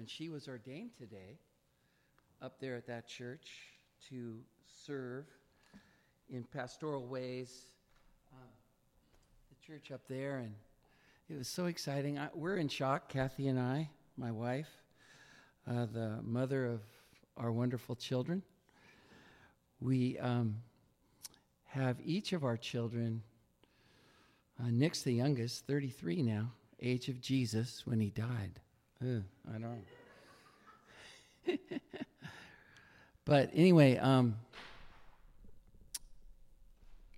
and she was ordained today up there at that church to serve in pastoral ways. Um, the church up there, and it was so exciting. I, we're in shock, Kathy and I, my wife, uh, the mother of our wonderful children. We um, have each of our children. Uh, Nick's the youngest, 33 now, age of Jesus when he died. I know. but anyway, um,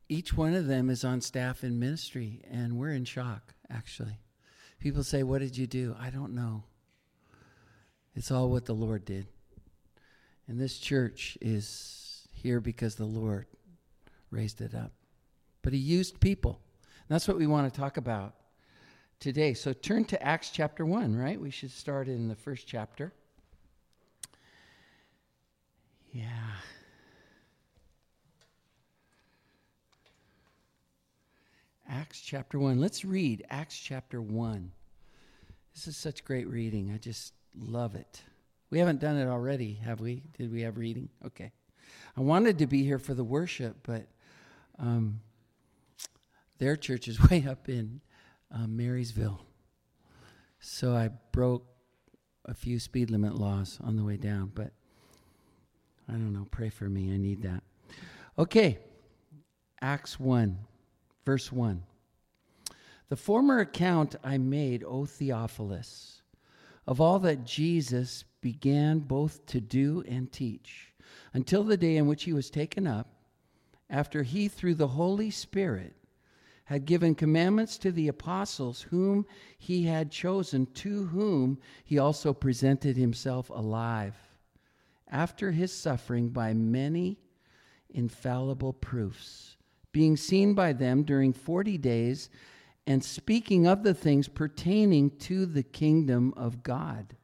each one of them is on staff in ministry, and we're in shock, actually. People say, What did you do? I don't know. It's all what the Lord did. And this church is here because the Lord raised it up. But He used people. And that's what we want to talk about today. So turn to Acts chapter 1, right? We should start in the first chapter. Yeah. Acts chapter 1. Let's read Acts chapter 1. This is such great reading. I just love it. We haven't done it already, have we? Did we have reading? Okay. I wanted to be here for the worship, but um, their church is way up in uh, Marysville. So I broke a few speed limit laws on the way down, but I don't know. Pray for me. I need that. Okay. Acts 1, verse 1. The former account I made, O Theophilus, of all that Jesus began both to do and teach, until the day in which he was taken up, after he, through the Holy Spirit, had given commandments to the apostles whom he had chosen, to whom he also presented himself alive after his suffering by many infallible proofs, being seen by them during 40 days, and speaking of the things pertaining to the kingdom of God.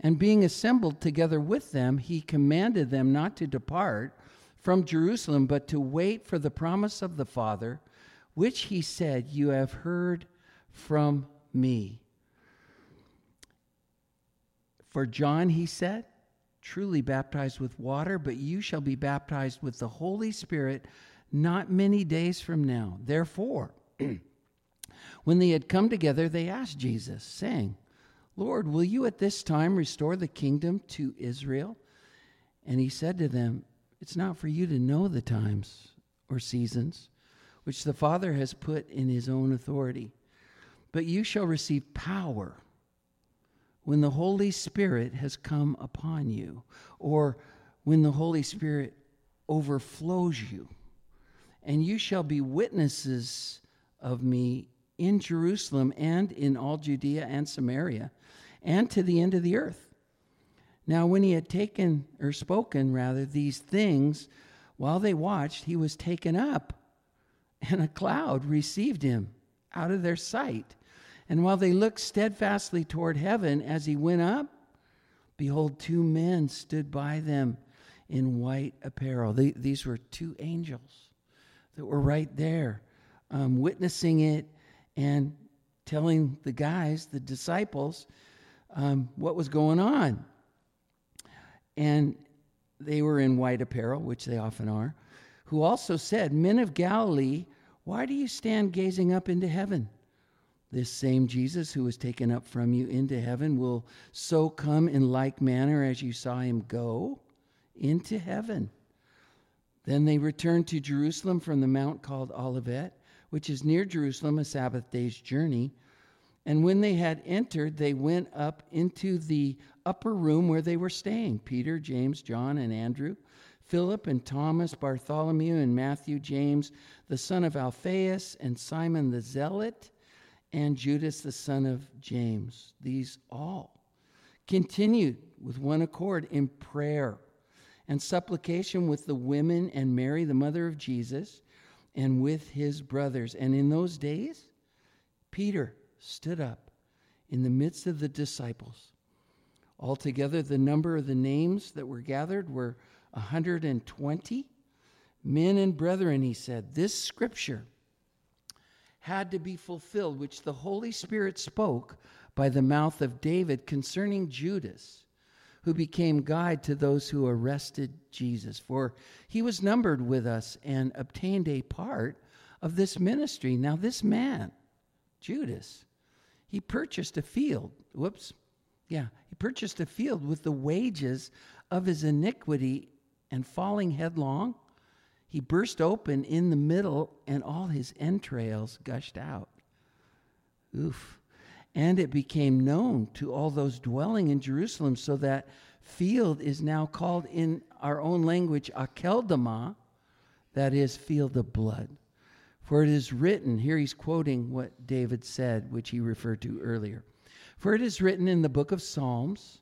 And being assembled together with them, he commanded them not to depart from Jerusalem, but to wait for the promise of the Father which he said, You have heard from me. For John, he said, truly baptized with water, but you shall be baptized with the Holy Spirit not many days from now. Therefore, when they had come together, they asked Jesus, saying, Lord, will you at this time restore the kingdom to Israel? And he said to them, It's not for you to know the times or seasons which the Father has put in his own authority. But you shall receive power when the Holy Spirit has come upon you, or when the Holy Spirit overflows you. And you shall be witnesses of me in Jerusalem and in all Judea and Samaria and to the end of the earth. Now, when he had taken, or spoken rather, these things, while they watched, he was taken up and a cloud received him out of their sight. And while they looked steadfastly toward heaven as he went up, behold, two men stood by them in white apparel. They, these were two angels that were right there, um, witnessing it and telling the guys, the disciples, um, what was going on. And they were in white apparel, which they often are, who also said, Men of Galilee, why do you stand gazing up into heaven? This same Jesus who was taken up from you into heaven will so come in like manner as you saw him go into heaven. Then they returned to Jerusalem from the mount called Olivet, which is near Jerusalem, a Sabbath day's journey. And when they had entered, they went up into the upper room where they were staying Peter, James, John, and Andrew Philip and Thomas, Bartholomew and Matthew, James, the son of Alphaeus, and Simon the Zealot, and Judas, the son of James. These all continued with one accord in prayer and supplication with the women and Mary, the mother of Jesus, and with his brothers. And in those days, Peter stood up in the midst of the disciples. Altogether, the number of the names that were gathered were 120 men and brethren, he said, this scripture had to be fulfilled, which the Holy Spirit spoke by the mouth of David concerning Judas, who became guide to those who arrested Jesus. For he was numbered with us and obtained a part of this ministry. Now, this man, Judas, he purchased a field. Whoops. Yeah, he purchased a field with the wages of his iniquity and falling headlong. He burst open in the middle, and all his entrails gushed out. Oof. And it became known to all those dwelling in Jerusalem, so that field is now called in our own language Akeldama, that is, field of blood. For it is written, here he's quoting what David said, which he referred to earlier. For it is written in the book of Psalms,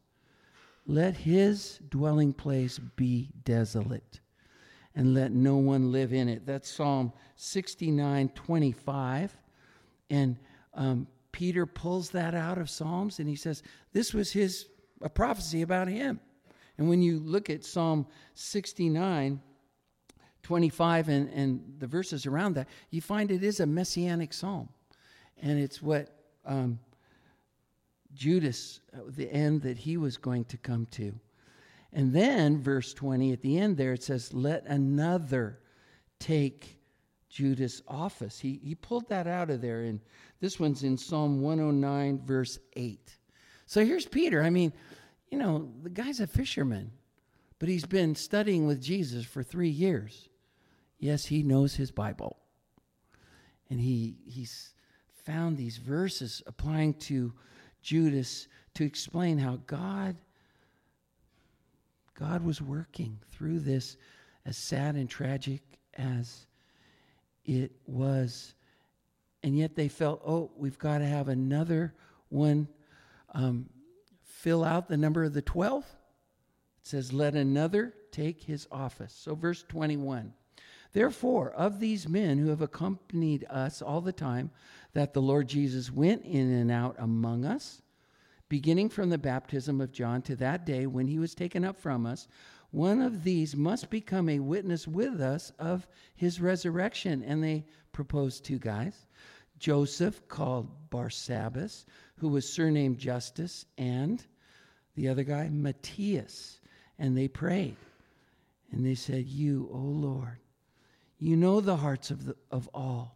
let his dwelling place be desolate, and let no one live in it. That's Psalm 69 25. And um, Peter pulls that out of Psalms and he says, This was his a prophecy about him. And when you look at Psalm 69, 25 and, and the verses around that, you find it is a messianic psalm. And it's what um, Judas, uh, the end that he was going to come to. And then, verse 20, at the end there, it says, Let another take Judas' office. He, he pulled that out of there. And this one's in Psalm 109, verse 8. So here's Peter. I mean, you know, the guy's a fisherman, but he's been studying with Jesus for three years. Yes, he knows his Bible. And he, he's found these verses applying to Judas to explain how God God was working through this as sad and tragic as it was. And yet they felt, oh, we've got to have another one um, fill out the number of the 12. It says, let another take his office. So, verse 21 Therefore, of these men who have accompanied us all the time that the Lord Jesus went in and out among us, beginning from the baptism of John to that day when he was taken up from us, one of these must become a witness with us of his resurrection. And they proposed two guys Joseph, called Barsabbas, who was surnamed Justus, and the other guy, Matthias. And they prayed. And they said, You, O Lord, you know the hearts of, the, of all.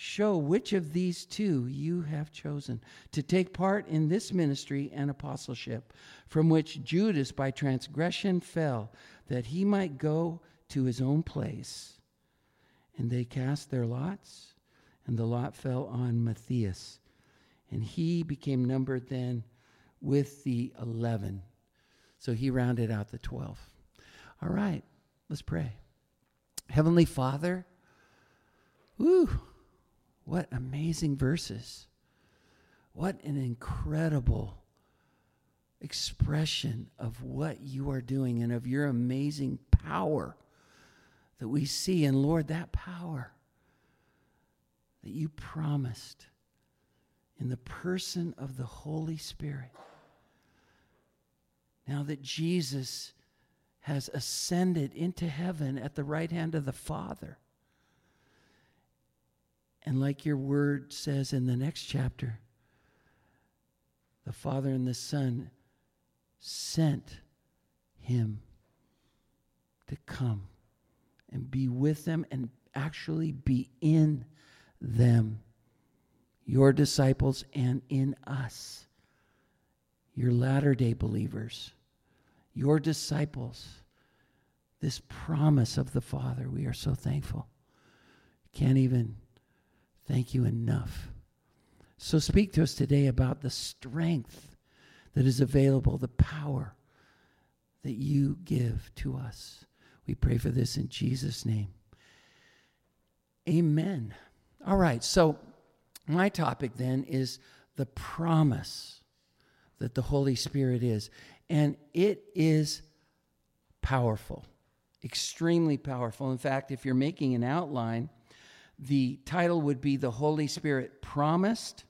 Show which of these two you have chosen to take part in this ministry and apostleship, from which Judas by transgression fell, that he might go to his own place. And they cast their lots, and the lot fell on Matthias. And he became numbered then with the 11. So he rounded out the 12. All right, let's pray. Heavenly Father, what amazing verses. What an incredible expression of what you are doing and of your amazing power that we see. And Lord, that power that you promised in the person of the Holy Spirit. Now that Jesus has ascended into heaven at the right hand of the Father. And like your word says in the next chapter, the Father and the Son sent him to come and be with them and actually be in them, your disciples, and in us, your latter day believers your disciples, this promise of the Father. We are so thankful. Can't even thank you enough. So, speak to us today about the strength that is available, the power that you give to us. We pray for this in Jesus' name. Amen. All right, so my topic then is the promise that the Holy Spirit is and it is powerful, extremely powerful. In fact, if you're making an outline, the title would be The Holy Spirit Promised,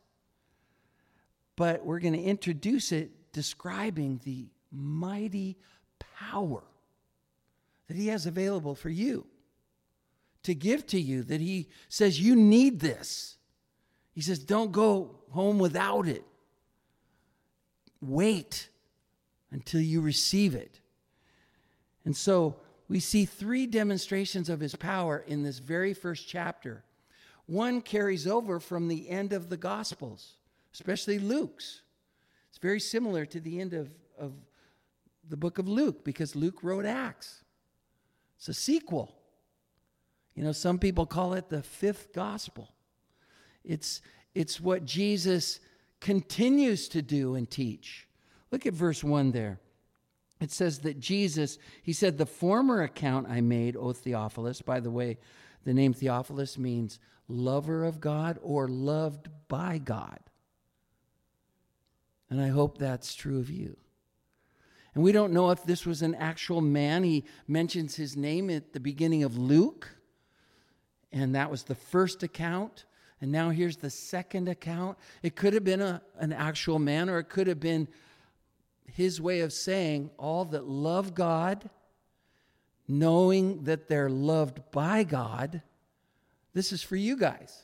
but we're going to introduce it describing the mighty power that He has available for you to give to you, that He says, You need this. He says, Don't go home without it. wait until you receive it. And so we see three demonstrations of his power in this very first chapter. One carries over from the end of the Gospels, especially Luke's. It's very similar to the end of, of the book of Luke because Luke wrote Acts. It's a sequel. You know, some people call it the fifth gospel. It's, it's what Jesus continues to do and teach. Look at verse 1 there. It says that Jesus, he said, The former account I made, O Theophilus, by the way, the name Theophilus means lover of God or loved by God. And I hope that's true of you. And we don't know if this was an actual man. He mentions his name at the beginning of Luke, and that was the first account. And now here's the second account. It could have been a, an actual man, or it could have been his way of saying all that love God, knowing that they're loved by God. This is for you guys.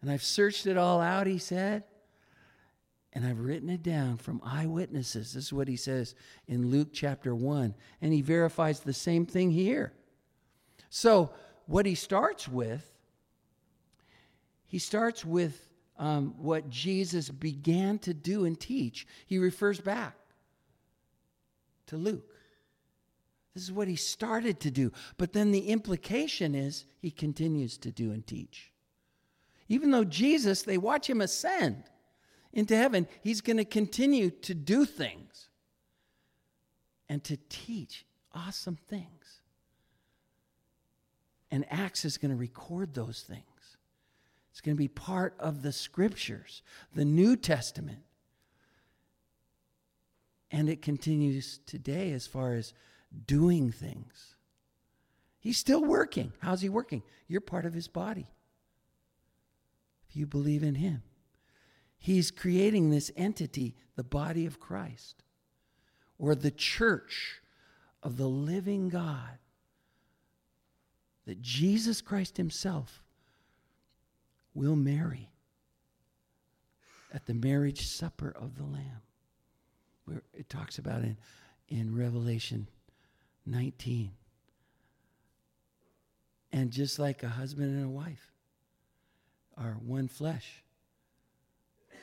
And I've searched it all out, he said. And I've written it down from eyewitnesses. This is what he says in Luke chapter 1. And he verifies the same thing here. So, what he starts with he starts with um, what Jesus began to do and teach. He refers back to Luke. This is what he started to do. But then the implication is he continues to do and teach. Even though Jesus, they watch him ascend into heaven, he's going to continue to do things and to teach awesome things. And Acts is going to record those things. It's going to be part of the scriptures, the New Testament. And it continues today as far as doing things. He's still working. How's he working? You're part of his body. If you believe in him, he's creating this entity, the body of Christ, or the church of the living God that Jesus Christ himself will marry at the marriage supper of the Lamb. Where it talks about in, in Revelation 19. And just like a husband and a wife are one flesh,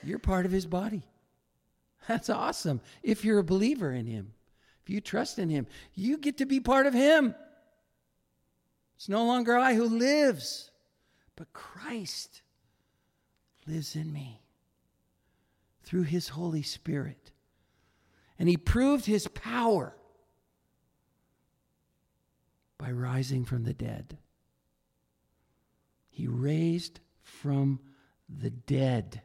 you're part of his body. That's awesome. If you're a believer in him, if you trust in him, you get to be part of him. It's no longer I who lives, but Christ lives in me through his Holy Spirit. And he proved his power by rising from the dead. He raised from the dead.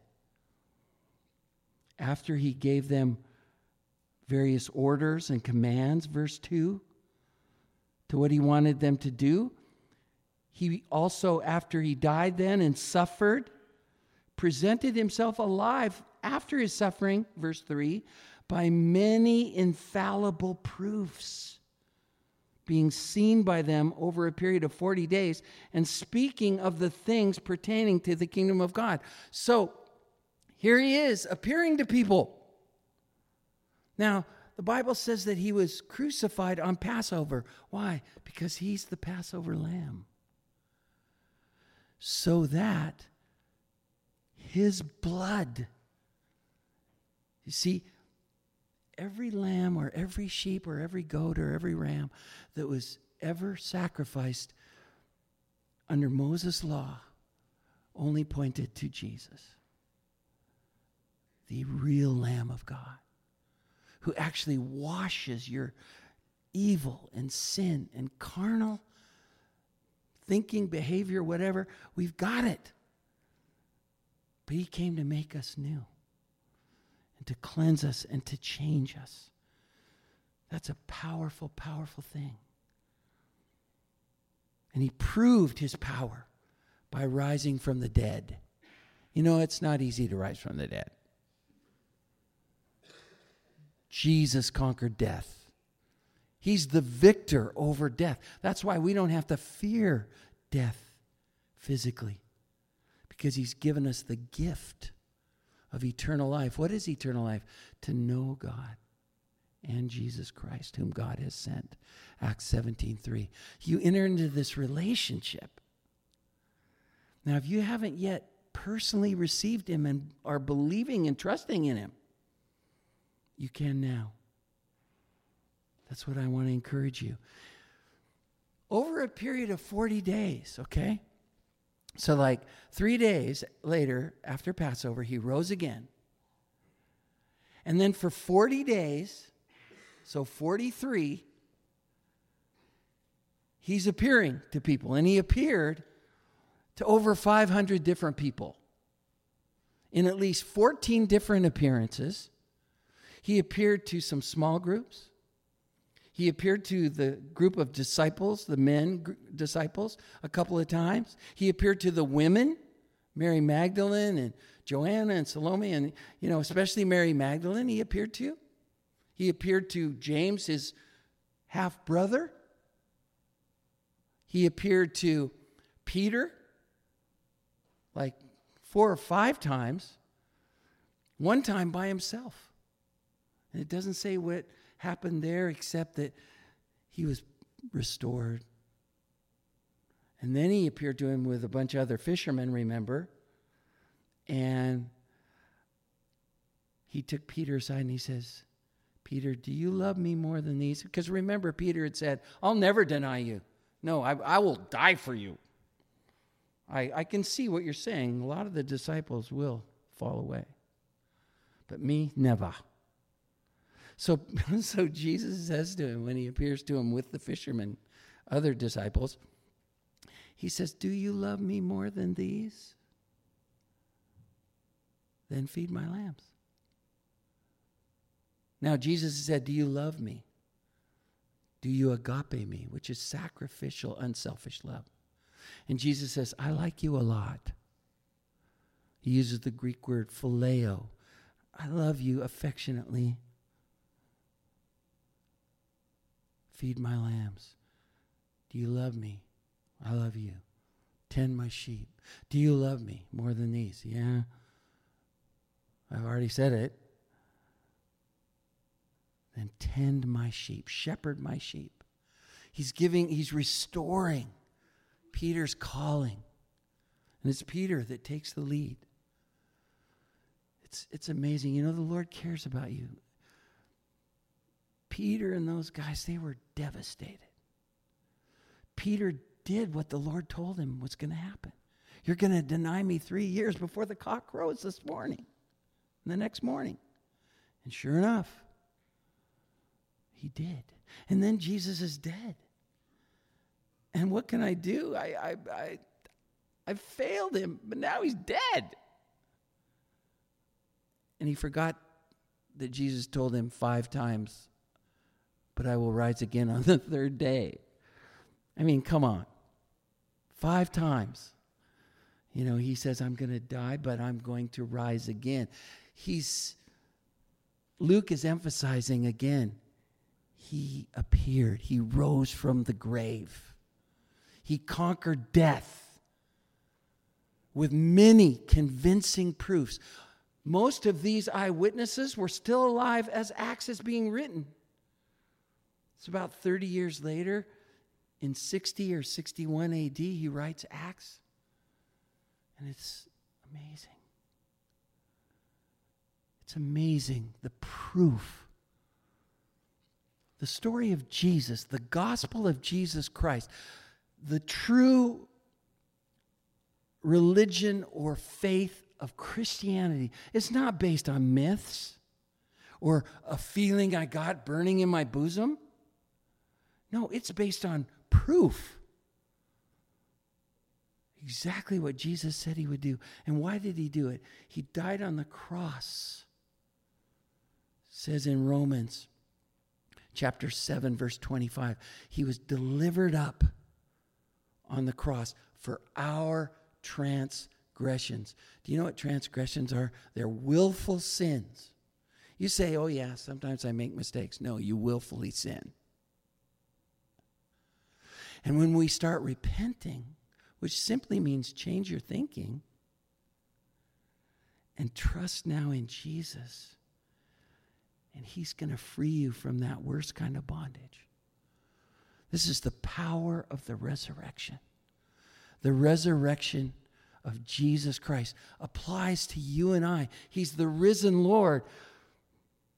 After he gave them various orders and commands, verse 2, to what he wanted them to do, he also, after he died then and suffered, presented himself alive after his suffering, verse 3, by many infallible proofs, being seen by them over a period of 40 days, and speaking of the things pertaining to the kingdom of God. So here he is appearing to people. Now, the Bible says that he was crucified on Passover. Why? Because he's the Passover lamb. So that his blood. You see, every lamb or every sheep or every goat or every ram that was ever sacrificed under Moses' law only pointed to Jesus, the real Lamb of God, who actually washes your evil and sin and carnal thinking, behavior, whatever. We've got it. But He came to make us new and to cleanse us and to change us. That's a powerful, powerful thing. And He proved His power by rising from the dead. You know, it's not easy to rise from the dead. Jesus conquered death. He's the victor over death. That's why we don't have to fear death physically because he's given us the gift of eternal life. What is eternal life? To know God and Jesus Christ, whom God has sent. Acts 17 3. You enter into this relationship. Now, if you haven't yet personally received Him and are believing and trusting in Him, you can now. That's what I want to encourage you. Over a period of 40 days, okay? So, like three days later, after Passover, he rose again. And then for 40 days, so 43, he's appearing to people. And he appeared to over 500 different people in at least 14 different appearances. He appeared to some small groups. He appeared to the group of disciples, the men disciples, a couple of times. He appeared to the women, Mary Magdalene and Joanna and Salome, and, you know, especially Mary Magdalene, he appeared to. He appeared to James, his half brother. He appeared to Peter like four or five times, one time by himself. And it doesn't say what happened there except that he was restored. And then he appeared to him with a bunch of other fishermen, remember? And he took Peter aside and he says, Peter, do you love me more than these? Because remember, Peter had said, I'll never deny you. No, I, I will die for you. I, I can see what you're saying. A lot of the disciples will fall away, but me, never. So, so Jesus says to him when he appears to him with the fishermen, other disciples, he says, Do you love me more than these? Then feed my lambs. Now, Jesus said, Do you love me? Do you agape me, which is sacrificial, unselfish love? And Jesus says, I like you a lot. He uses the Greek word phileo. I love you affectionately. Feed my lambs. Do you love me? I love you. Tend my sheep. Do you love me more than these? Yeah. I've already said it. Then tend my sheep, shepherd my sheep. He's giving, he's restoring Peter's calling. And it's Peter that takes the lead. It's, it's amazing. You know, the Lord cares about you. Peter and those guys, they were devastated. Peter did what the Lord told him was going to happen. You're going to deny me three years before the cock crows this morning, the next morning. And sure enough, he did. And then Jesus is dead. And what can I do? I, I, I, I failed him, but now he's dead. And he forgot that Jesus told him five times, but I will rise again on the third day. I mean, come on. Five times. You know, he says, I'm going to die, but I'm going to rise again. He's, Luke is emphasizing again, he appeared, he rose from the grave, he conquered death with many convincing proofs. Most of these eyewitnesses were still alive as Acts is being written. It's about 30 years later, in 60 or 61 AD, he writes Acts. And it's amazing. It's amazing the proof. The story of Jesus, the gospel of Jesus Christ, the true religion or faith of Christianity is not based on myths or a feeling I got burning in my bosom. No, it's based on proof. Exactly what Jesus said he would do. And why did he do it? He died on the cross. It says in Romans chapter 7 verse 25, he was delivered up on the cross for our transgressions. Do you know what transgressions are? They're willful sins. You say, oh, yeah, sometimes I make mistakes. No, you willfully sin. And when we start repenting, which simply means change your thinking and trust now in Jesus. And He's going to free you from that worst kind of bondage. This is the power of the resurrection. The resurrection of Jesus Christ applies to you and I. He's the risen Lord.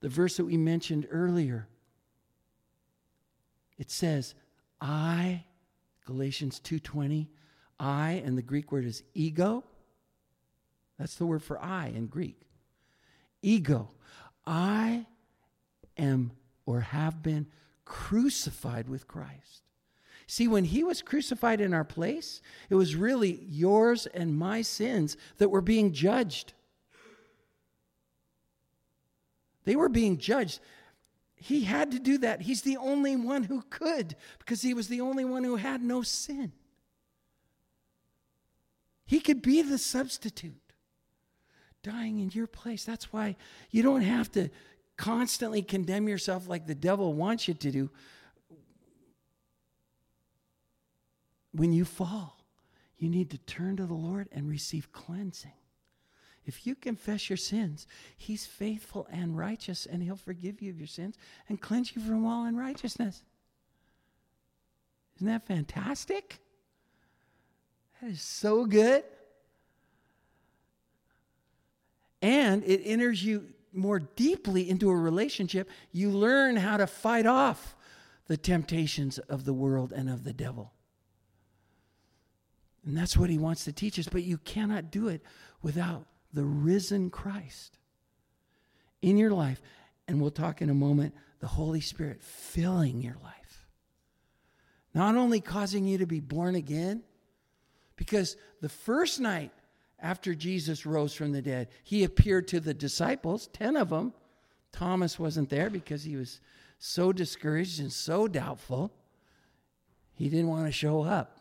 The verse that we mentioned earlier, it says, I, Galatians 2:20, I and the Greek word is ego. That's the word for I in Greek. Ego. I am or have been crucified with Christ. See, when he was crucified in our place, it was really yours and my sins that were being judged. They were being judged. He had to do that. He's the only one who could because he was the only one who had no sin. He could be the substitute, dying in your place. That's why you don't have to constantly condemn yourself like the devil wants you to do when you fall. You need to turn to the Lord and receive cleansing. If you confess your sins, He's faithful and righteous, and He'll forgive you of your sins and cleanse you from all unrighteousness. Isn't that fantastic? That is so good. And it enters you more deeply into a relationship. You learn how to fight off the temptations of the world and of the devil. And that's what he wants to teach us. But you cannot do it without the risen Christ in your life. And we'll talk in a moment the Holy Spirit filling your life. Not only causing you to be born again, because the first night after Jesus rose from the dead, he appeared to the disciples, 10 of them. Thomas wasn't there because he was so discouraged and so doubtful. He didn't want to show up.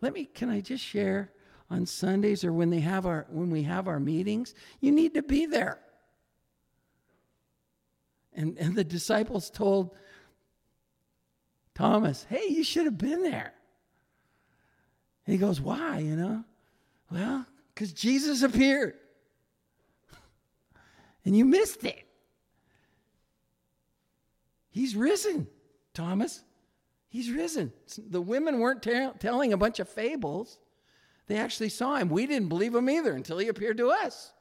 Let me can I just share on Sundays or when they have our when we have our meetings, you need to be there. And, and the disciples told Thomas, hey, you should have been there. And he goes, why, you know? Well, because Jesus appeared. And you missed it. He's risen, Thomas. He's risen. The women weren't telling a bunch of fables. They actually saw him. We didn't believe him either until he appeared to us.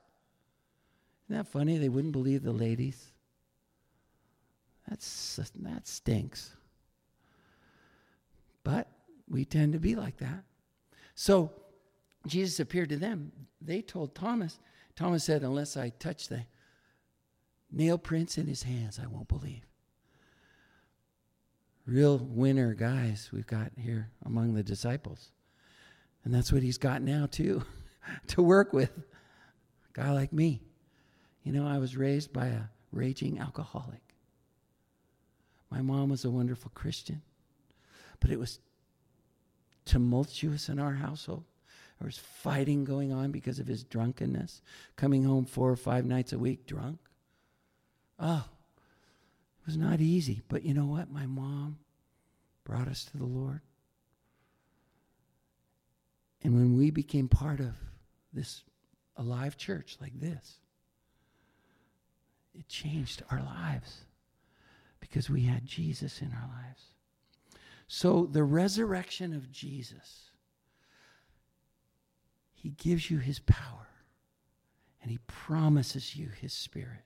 Isn't that funny? They wouldn't believe the ladies. That's, that stinks. But we tend to be like that. So Jesus appeared to them. They told Thomas. Thomas said, Unless I touch the nail prints in his hands, I won't believe. Real winner guys we've got here among the disciples. And that's what he's got now, too, to work with. A guy like me. You know, I was raised by a raging alcoholic. My mom was a wonderful Christian, but it was tumultuous in our household. There was fighting going on because of his drunkenness, coming home four or five nights a week drunk. Oh, it was not easy. But you know what? My mom brought us to the Lord. And when we became part of this alive church like this, it changed our lives because we had Jesus in our lives. So, the resurrection of Jesus, He gives you His power and He promises you His Spirit.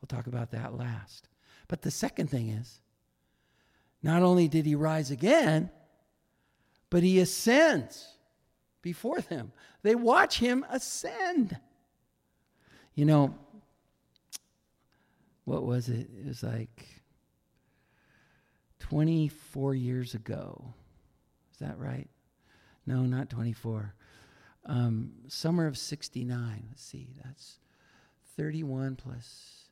We'll talk about that last. But the second thing is, not only did He rise again, but He ascends before them. They watch him ascend. You know, what was it? It was like 24 years ago. Is that right? No, not 24. Um, summer of 69. Let's see. That's 31 plus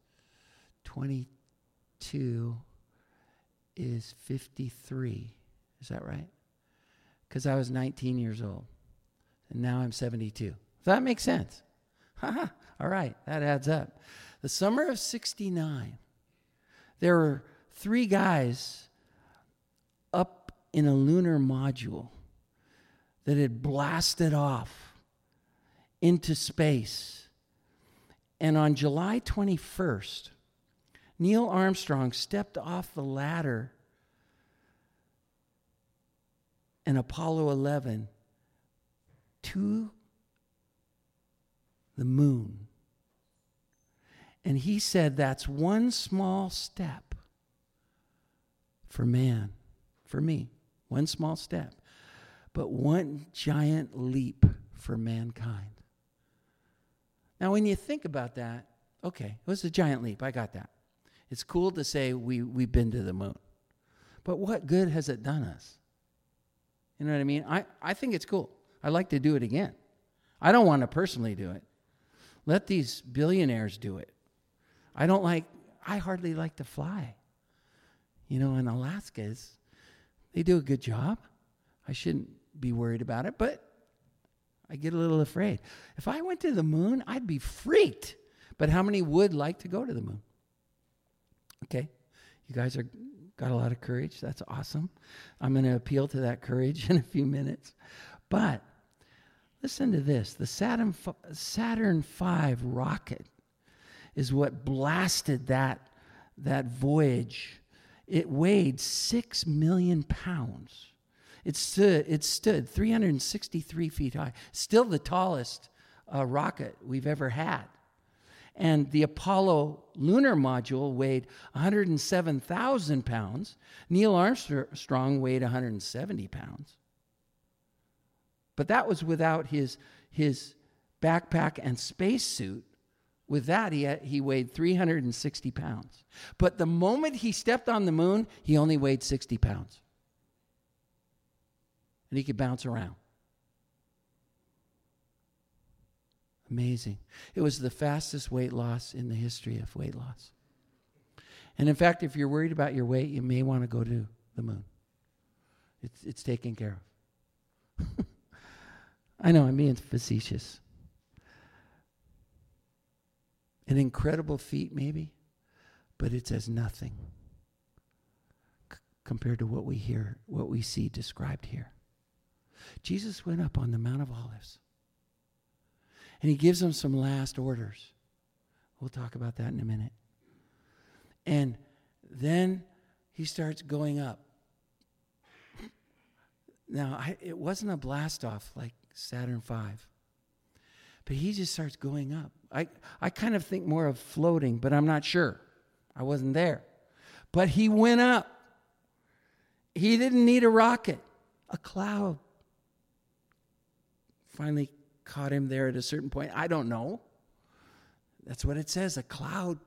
22 is 53. Is that right? Because I was 19 years old and now I'm 72. That makes sense? All right, that adds up. The summer of 69, there were three guys up in a lunar module that had blasted off into space. And on July 21st, Neil Armstrong stepped off the ladder in Apollo 11 to the moon. And he said that's one small step for man, for me, one small step, but one giant leap for mankind. Now, when you think about that, okay, it was a giant leap. I got that. It's cool to say we, we've been to the moon. But what good has it done us? You know what I mean? I, I think it's cool. I'd like to do it again. I don't want to personally do it. Let these billionaires do it. I don't like, I hardly like to fly. You know, in Alaska, is, they do a good job. I shouldn't be worried about it, but I get a little afraid. If I went to the moon, I'd be freaked. But how many would like to go to the moon? Okay, you guys are got a lot of courage. That's awesome. I'm going to appeal to that courage in a few minutes. But listen to this: the Saturn Saturn V rocket is what blasted that that voyage. It weighed six million pounds. It stood, it stood 363 feet high, still the tallest uh, rocket we've ever had. And the Apollo lunar module weighed 107,000 pounds. Neil Armstrong weighed 170 pounds. But that was without his, his backpack and spacesuit. With that, he, he weighed 360 pounds. But the moment he stepped on the moon, he only weighed 60 pounds and he could bounce around. Amazing. It was the fastest weight loss in the history of weight loss. And in fact, if you're worried about your weight, you may want to go to the moon. It's, it's taken care of. I know, I'm being facetious. An incredible feat, maybe, but it's as nothing c- compared to what we hear, what we see described here. Jesus went up on the Mount of Olives and he gives them some last orders. We'll talk about that in a minute. And then he starts going up. Now, I, it wasn't a blast off like Saturn V, but he just starts going up. I, I kind of think more of floating, but I'm not sure. I wasn't there. But he went up. He didn't need a rocket, a cloud finally caught him there at a certain point. I don't know. That's what it says a cloud.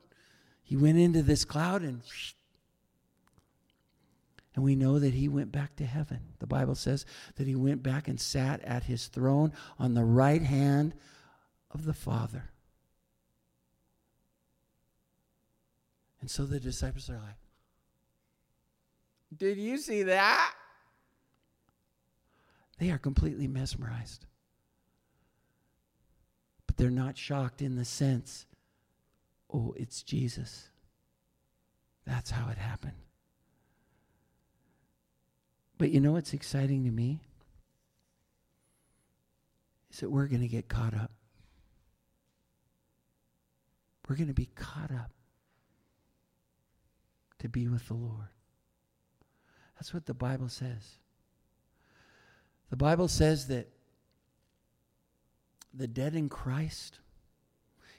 He went into this cloud and and we know that he went back to heaven. The Bible says that he went back and sat at his throne on the right hand of the Father. And so the disciples are like, Did you see that? They are completely mesmerized but they're not shocked in the sense, oh, it's Jesus. That's how it happened. But you know what's exciting to me? Is that we're going to get caught up. We're going to be caught up to be with the Lord. That's what the Bible says. The Bible says that the dead in Christ.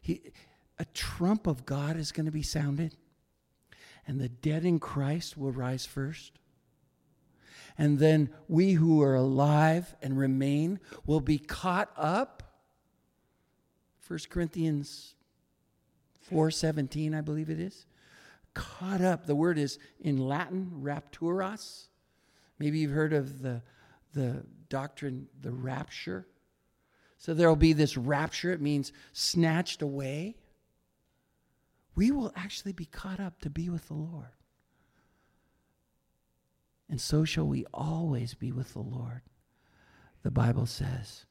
He, a trump of God is going to be sounded, and the dead in Christ will rise first. And then we who are alive and remain will be caught up. 1 Corinthians 4:17 I believe it is. Caught up. The word is in Latin rapturos. Maybe you've heard of the the doctrine the rapture. So there will be this rapture, it means snatched away. We will actually be caught up to be with the Lord. And so shall we always be with the Lord, the Bible says.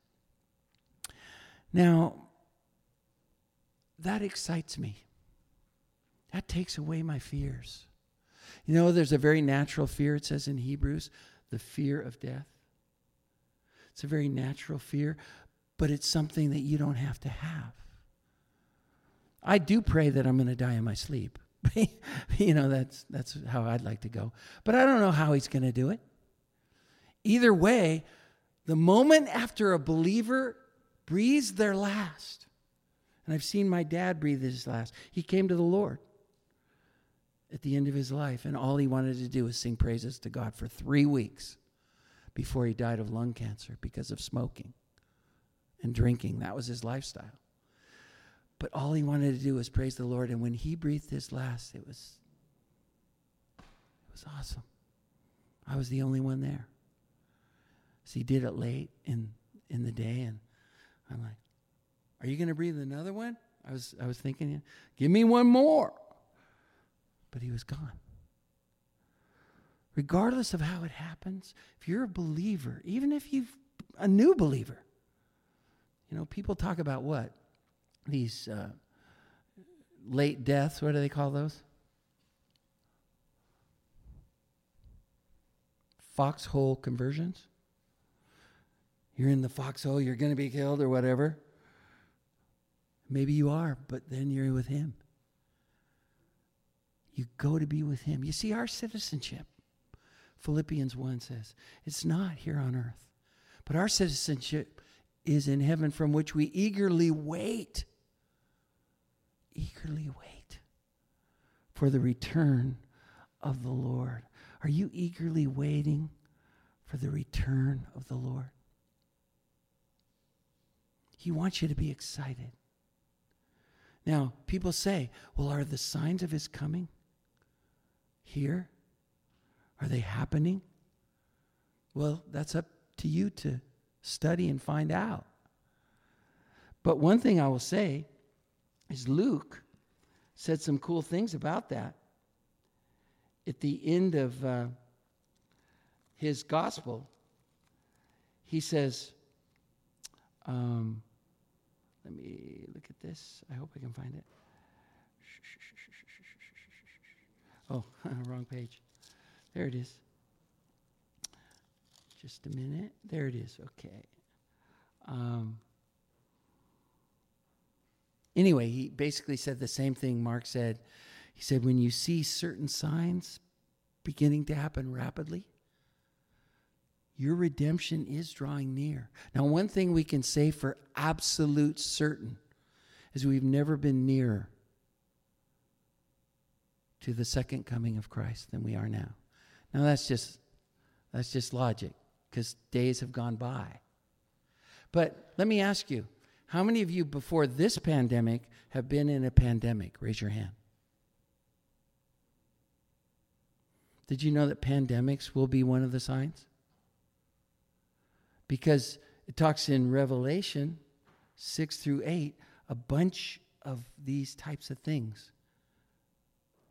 Now, that excites me. That takes away my fears. You know, there's a very natural fear, it says in Hebrews, the fear of death. It's a very natural fear but it's something that you don't have to have. I do pray that I'm going to die in my sleep. you know, that's, that's how I'd like to go. But I don't know how he's going to do it. Either way, the moment after a believer breathes their last, and I've seen my dad breathe his last, he came to the Lord at the end of his life, and all he wanted to do was sing praises to God for three weeks before he died of lung cancer because of smoking and drinking. That was his lifestyle. But all he wanted to do was praise the Lord. And when he breathed his last, it was it was awesome. I was the only one there. So he did it late in in the day, and I'm like, "Are you going to breathe another one?" I was I was thinking, "Give me one more," but he was gone. Regardless of how it happens, if you're a believer, even if you've a new believer, you know, people talk about what these uh, late deaths. What do they call those? Foxhole conversions you're in the foxhole, you're going to be killed or whatever. Maybe you are, but then you're with Him. You go to be with Him. You see, our citizenship, Philippians 1 says, it's not here on earth, but our citizenship is in heaven from which we eagerly wait. Eagerly wait for the return of the Lord. Are you eagerly waiting for the return of the Lord? He wants you to be excited. Now, people say, well, are the signs of his coming here? Are they happening? Well, that's up to you to study and find out. But one thing I will say is Luke said some cool things about that. At the end of uh, his gospel, he says, um, let me look at this. I hope I can find it. Oh, wrong page. There it is. Just a minute. There it is. Okay. Um, anyway, he basically said the same thing Mark said. He said, when you see certain signs beginning to happen rapidly, your redemption is drawing near. Now, one thing we can say for absolute certain is we've never been nearer to the second coming of Christ than we are now. Now that's just that's just logic because days have gone by. But let me ask you, how many of you before this pandemic have been in a pandemic? Raise your hand. Did you know that pandemics will be one of the signs? because it talks in Revelation 6 through 8, a bunch of these types of things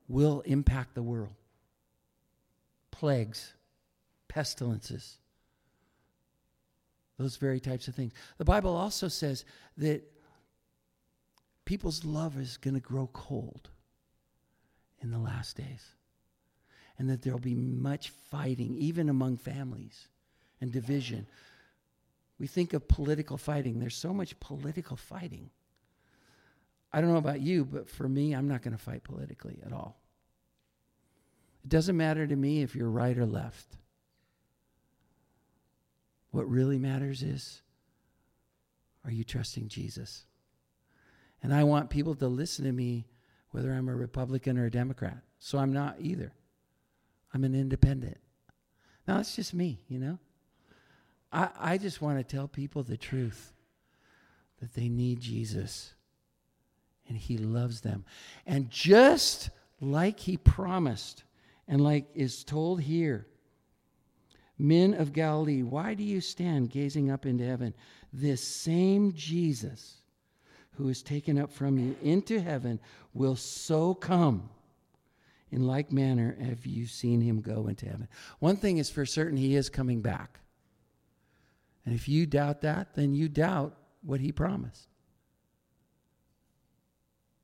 will impact the world plagues, pestilences, those very types of things. The Bible also says that people's love is going to grow cold in the last days, and that there'll be much fighting, even among families, and division. We think of political fighting. There's so much political fighting. I don't know about you, but for me, I'm not going to fight politically at all. It doesn't matter to me if you're right or left. What really matters is are you trusting Jesus? And I want people to listen to me whether I'm a Republican or a Democrat. So I'm not either. I'm an independent. Now, it's just me, you know? I, I just want to tell people the truth that they need Jesus and He loves them. And just like He promised, and like is told here, men of Galilee, why do you stand gazing up into heaven? This same Jesus who is taken up from you into heaven will so come. In like manner have you seen him go into heaven. One thing is for certain, he is coming back. And if you doubt that, then you doubt what he promised.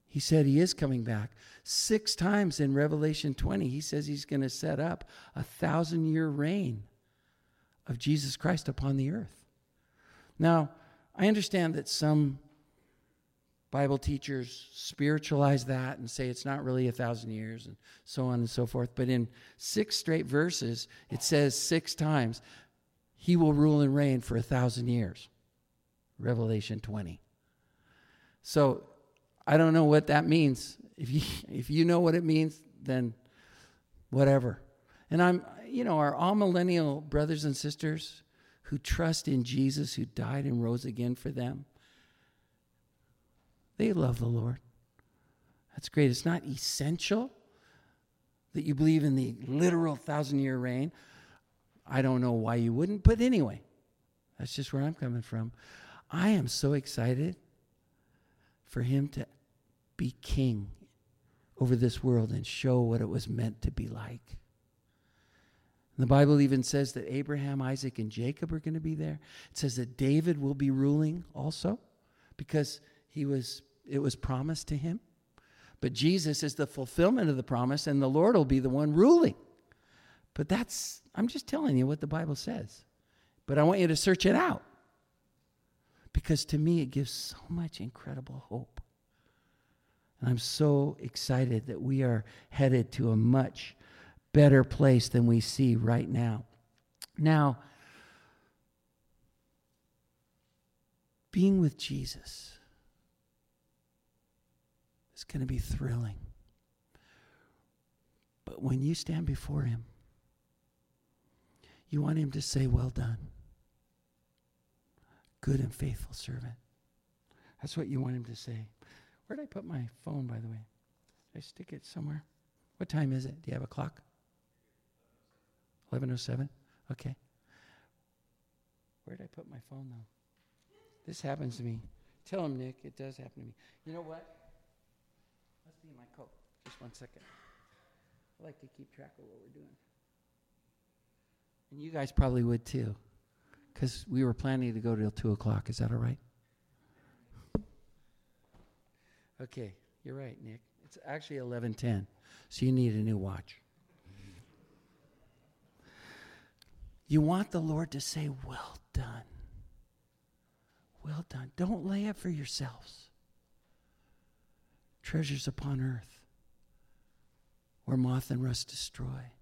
He said he is coming back. Six times in Revelation 20, he says he's going to set up a thousand year reign of Jesus Christ upon the earth. Now, I understand that some Bible teachers spiritualize that and say it's not really a thousand years and so on and so forth. But in six straight verses, it says six times, He will rule and reign for a thousand years. Revelation 20. So I don't know what that means. If you, if you know what it means, then whatever. And I'm, you know, our millennial brothers and sisters who trust in Jesus, who died and rose again for them they love the Lord. That's great. It's not essential that you believe in the literal thousand year reign. I don't know why you wouldn't, but anyway, that's just where I'm coming from. I am so excited for him to be king over this world and show what it was meant to be like. The Bible even says that Abraham, Isaac, and Jacob are going to be there. It says that David will be ruling also because he was it was promised to him. But Jesus is the fulfillment of the promise, and the Lord will be the one ruling. But that's, I'm just telling you what the Bible says. But I want you to search it out. Because to me, it gives so much incredible hope. And I'm so excited that we are headed to a much better place than we see right now. Now, being with Jesus is going to be thrilling. But when you stand before Him, you want Him to say, Well done, good and faithful servant. That's what you want Him to say. Where did I put my phone, by the way? Did I stick it somewhere? What time is it? Do you have a clock? 1107? Okay. Where did I put my phone, though? This happens to me. Tell him, Nick, it does happen to me. You know what? Let's be in my coat. Just one second. I like to keep track of what we're doing. And you guys probably would too, because we were planning to go till 2 o'clock. Is that all right? Okay, you're right, Nick. It's actually 11:10, so you need a new watch. You want the Lord to say, "Well done." Well done. Don't lay up for yourselves treasures upon earth where moth and rust destroy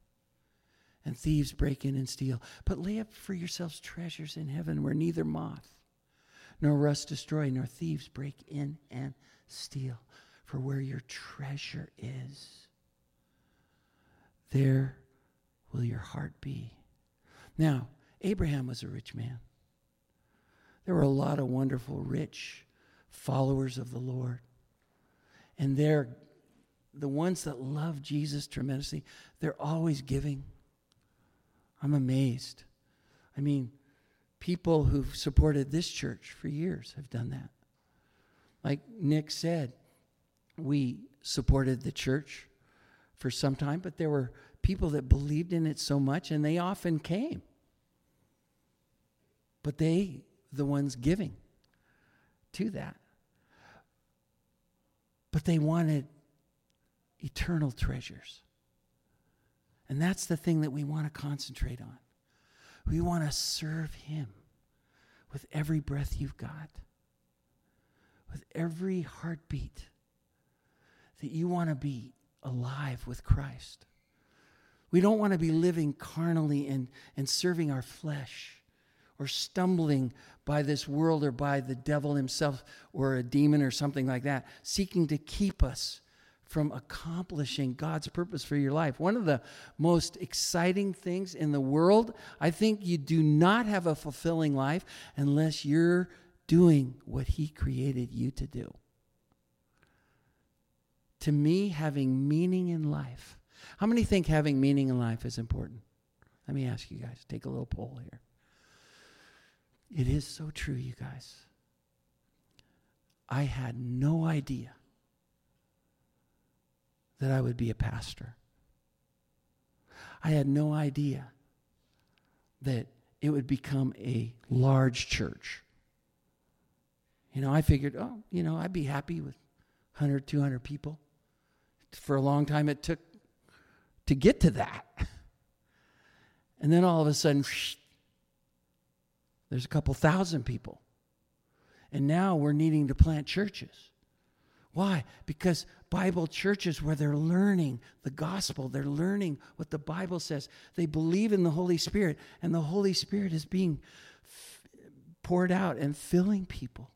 and thieves break in and steal. But lay up for yourselves treasures in heaven where neither moth nor rust destroy nor thieves break in and steal. For where your treasure is, there will your heart be. Now, Abraham was a rich man. There were a lot of wonderful, rich followers of the Lord and they're the ones that love Jesus tremendously, they're always giving. I'm amazed. I mean, people who've supported this church for years have done that. Like Nick said, we supported the church for some time, but there were people that believed in it so much and they often came. But they, the ones giving to that. But they wanted eternal treasures. And that's the thing that we want to concentrate on. We want to serve Him with every breath you've got, with every heartbeat, that you want to be alive with Christ. We don't want to be living carnally and, and serving our flesh or stumbling by this world or by the devil himself or a demon or something like that, seeking to keep us from accomplishing God's purpose for your life. One of the most exciting things in the world, I think you do not have a fulfilling life unless you're doing what He created you to do. To me, having meaning in life. How many think having meaning in life is important? Let me ask you guys, take a little poll here. It is so true, you guys. I had no idea that I would be a pastor. I had no idea that it would become a large church. You know, I figured, oh, you know, I'd be happy with 100, 200 people. For a long time, it took to get to that. And then all of a sudden, there's a couple thousand people. And now we're needing to plant churches. Why? Because Bible churches where they're learning the gospel, they're learning what the Bible says. They believe in the Holy Spirit, and the Holy Spirit is being f- poured out and filling people.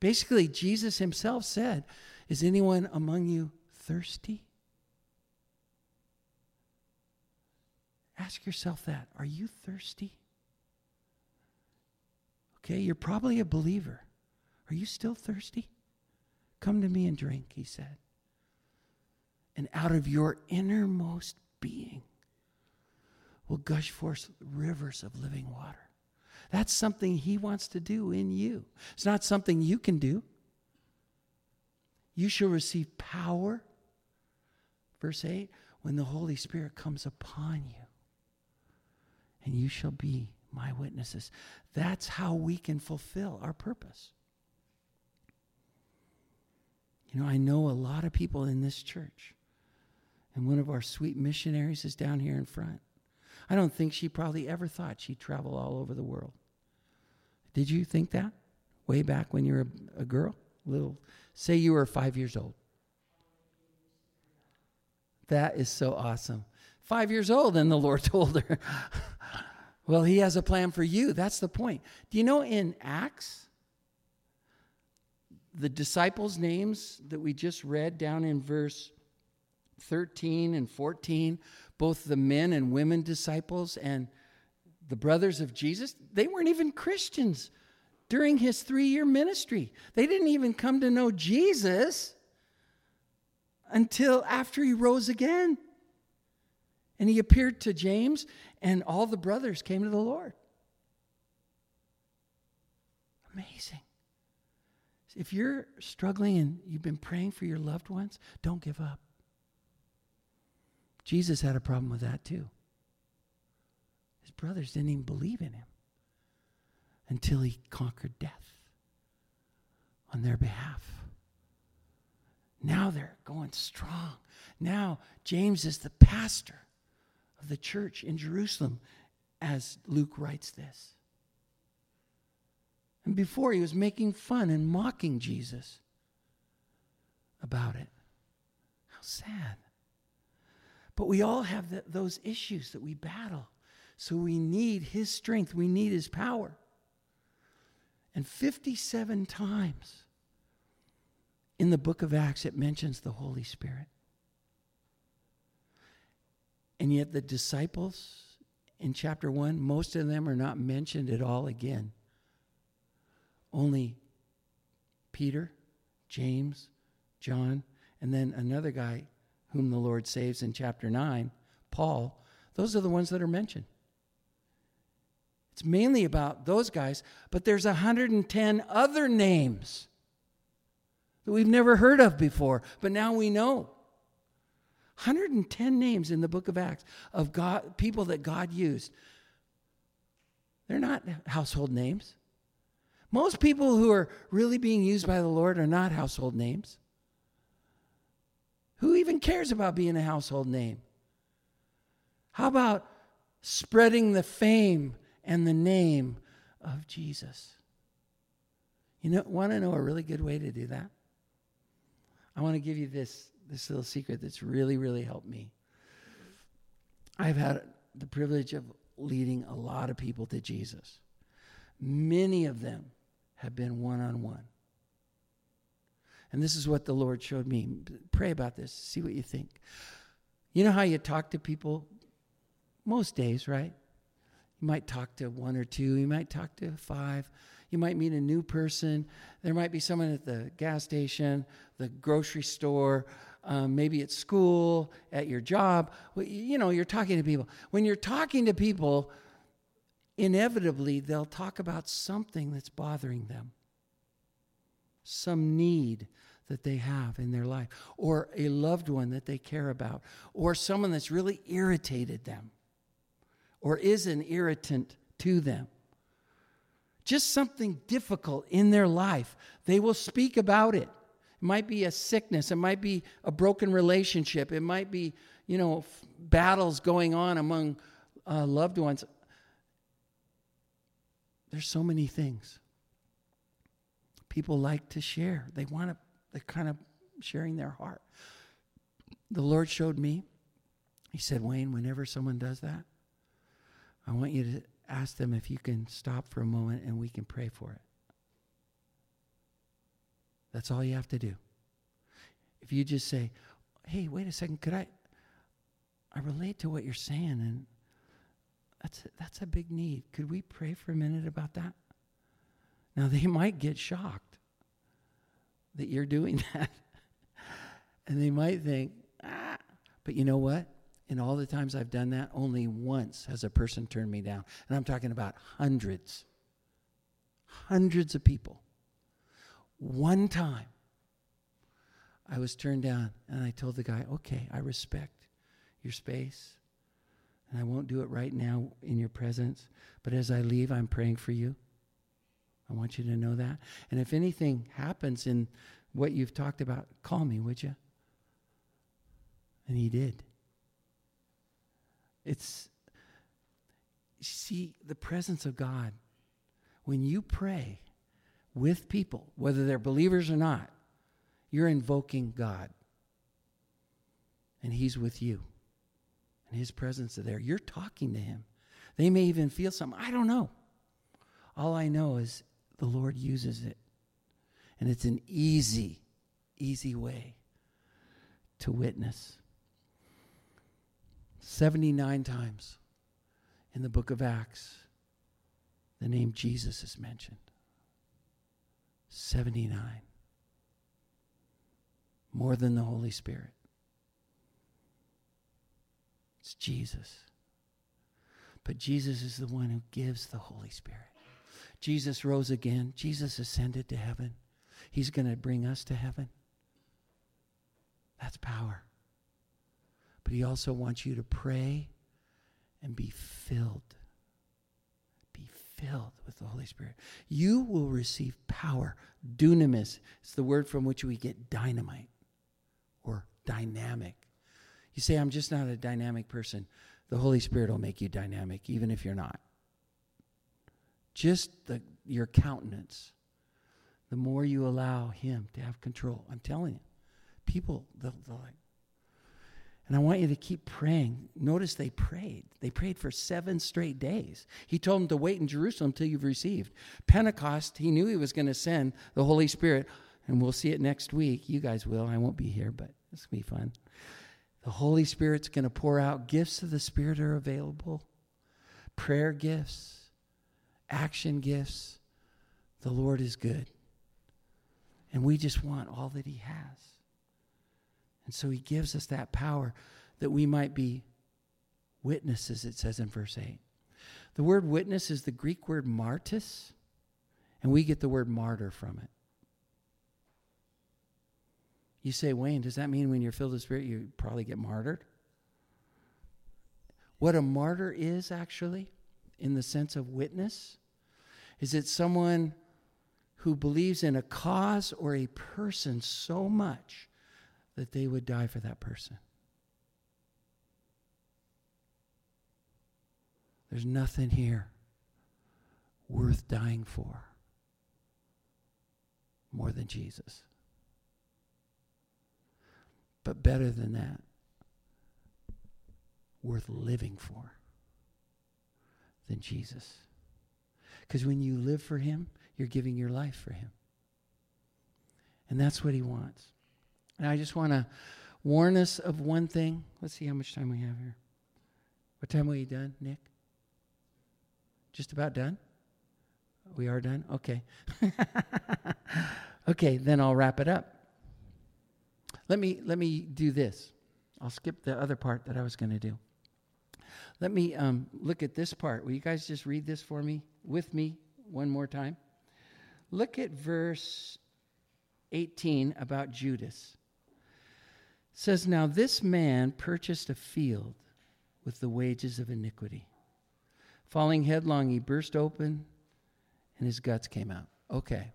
Basically, Jesus himself said, Is anyone among you thirsty? Ask yourself that. Are you thirsty? Okay, you're probably a believer. Are you still thirsty? Come to me and drink, he said. And out of your innermost being will gush forth rivers of living water. That's something he wants to do in you. It's not something you can do. You shall receive power, verse 8, when the Holy Spirit comes upon you. And you shall be my witnesses. That's how we can fulfill our purpose. You know, I know a lot of people in this church, and one of our sweet missionaries is down here in front. I don't think she probably ever thought she'd travel all over the world. Did you think that way back when you were a, a girl? Little, say you were five years old. That is so awesome. Five years old, and the Lord told her, Well, He has a plan for you. That's the point. Do you know in Acts, the disciples' names that we just read down in verse 13 and 14, both the men and women disciples and the brothers of Jesus, they weren't even Christians during his three year ministry. They didn't even come to know Jesus until after he rose again. And he appeared to James, and all the brothers came to the Lord. Amazing. If you're struggling and you've been praying for your loved ones, don't give up. Jesus had a problem with that too. His brothers didn't even believe in him until he conquered death on their behalf. Now they're going strong. Now James is the pastor of the church in Jerusalem as Luke writes this. And before he was making fun and mocking Jesus about it. How sad. But we all have the, those issues that we battle. So we need his strength, we need his power. And 57 times in the book of Acts, it mentions the Holy Spirit. And yet, the disciples in chapter 1, most of them are not mentioned at all again. Only Peter, James, John, and then another guy whom the Lord saves in chapter 9, Paul, those are the ones that are mentioned. It's mainly about those guys, but there's 110 other names that we've never heard of before, but now we know. 110 names in the book of Acts of God, people that God used. They're not household names. Most people who are really being used by the Lord are not household names. Who even cares about being a household name? How about spreading the fame and the name of Jesus? You know, want to know a really good way to do that? I want to give you this, this little secret that's really, really helped me. I've had the privilege of leading a lot of people to Jesus. Many of them have been one on one. And this is what the Lord showed me. Pray about this, see what you think. You know how you talk to people most days, right? You might talk to one or two, you might talk to five. You might meet a new person. There might be someone at the gas station, the grocery store, um, maybe at school, at your job. You know, you're talking to people. When you're talking to people, inevitably they'll talk about something that's bothering them, some need that they have in their life, or a loved one that they care about, or someone that's really irritated them, or is an irritant to them. Just something difficult in their life. They will speak about it. It might be a sickness, it might be a broken relationship, it might be, you know, f- battles going on among uh, loved ones. There's so many things. People like to share. They want to, they're kind of sharing their heart. The Lord showed me, He said, Wayne, whenever someone does that, I want you to ask them if you can stop for a moment and we can pray for it. That's all you have to do. If you just say, hey, wait a second, could I? I relate to what you're saying, and that's a, that's a big need. Could we pray for a minute about that? Now, they might get shocked that you're doing that. and they might think, ah, but you know what? In all the times I've done that, only once has a person turned me down. And I'm talking about hundreds, hundreds of people. One time, I was turned down, and I told the guy, okay, I respect your space, and I won't do it right now in your presence, but as I leave, I'm praying for you. I want you to know that. And if anything happens in what you've talked about, call me, would you? And he did. It's, see, the presence of God. When you pray with people, whether they're believers or not, you're invoking God. And He's with you. And His presence is there. You're talking to Him. They may even feel something. I don't know. All I know is the Lord uses it. And it's an easy, easy way to witness. 79 times in the book of Acts, the name Jesus is mentioned. 79. More than the Holy Spirit. It's Jesus. But Jesus is the one who gives the Holy Spirit. Jesus rose again. Jesus ascended to heaven. He's going to bring us to heaven. That's power. But he also wants you to pray and be filled. Filled with the Holy Spirit. You will receive power. Dunamis is the word from which we get dynamite or dynamic. You say, I'm just not a dynamic person. The Holy Spirit will make you dynamic, even if you're not. Just the, your countenance. The more you allow Him to have control, I'm telling you, people, they'll, they'll like, and I want you to keep praying. Notice they prayed. They prayed for seven straight days. He told them to wait in Jerusalem until you've received. Pentecost, he knew he was going to send the Holy Spirit, and we'll see it next week. You guys will. I won't be here, but it's going to be fun. The Holy Spirit's going to pour out. Gifts of the Spirit are available prayer gifts, action gifts. The Lord is good. And we just want all that He has. And so he gives us that power that we might be witnesses, it says in verse 8. The word witness is the Greek word martis, and we get the word martyr from it. You say, Wayne, does that mean when you're filled with Spirit, you probably get martyred? What a martyr is, actually, in the sense of witness, is it someone who believes in a cause or a person so much that they would die for that person. There's nothing here worth dying for more than Jesus. But better than that, worth living for than Jesus. Because when you live for Him, you're giving your life for Him. And that's what He wants. And I just want to warn us of one thing. Let's see how much time we have here. What time are you done, Nick? Just about done? We are done? Okay. okay, then I'll wrap it up. Let me let me do this. I'll skip the other part that I was going to do. Let me um, look at this part. Will you guys just read this for me with me one more time? Look at verse 18 about Judas says, Now this man purchased a field with the wages of iniquity. Falling headlong, he burst open and his guts came out. Okay.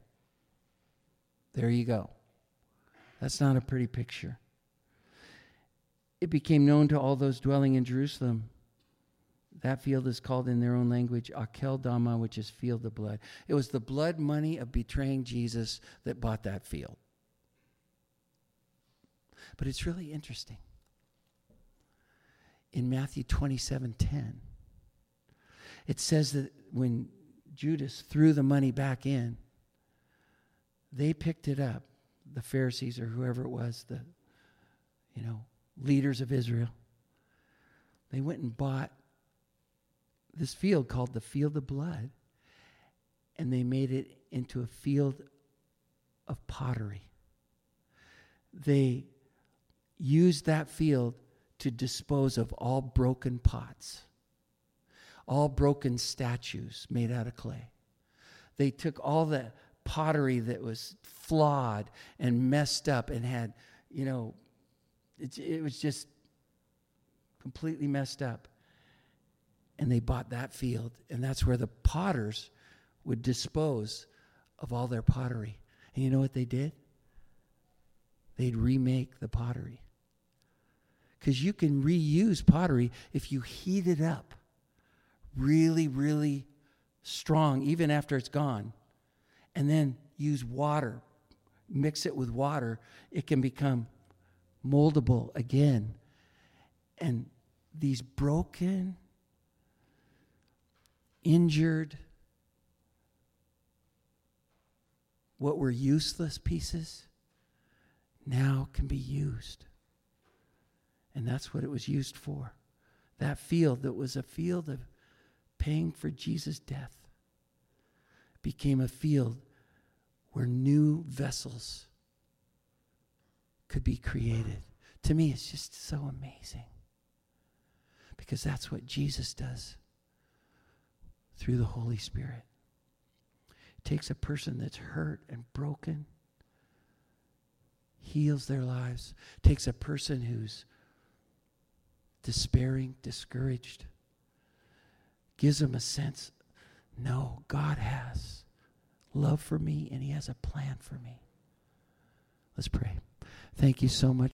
There you go. That's not a pretty picture. It became known to all those dwelling in Jerusalem. That field is called in their own language Akeldama, which is field of blood. It was the blood money of betraying Jesus that bought that field. But it's really interesting. In Matthew 27 10, it says that when Judas threw the money back in, they picked it up, the Pharisees or whoever it was, the you know, leaders of Israel. They went and bought this field called the Field of Blood, and they made it into a field of pottery. They used that field to dispose of all broken pots, all broken statues made out of clay. They took all the pottery that was flawed and messed up and had, you know, it, it was just completely messed up. And they bought that field, and that's where the potters would dispose of all their pottery. And you know what they did? They'd remake the pottery. Because you can reuse pottery if you heat it up really, really strong, even after it's gone, and then use water, mix it with water, it can become moldable again. And these broken, injured, what were useless pieces now can be used. And that's what it was used for. That field that was a field of paying for Jesus' death became a field where new vessels could be created. To me, it's just so amazing because that's what Jesus does through the Holy Spirit. It takes a person that's hurt and broken, heals their lives, takes a person who's despairing, discouraged, gives them a sense no, God has love for me and He has a plan for me. Let's pray. Thank you so much.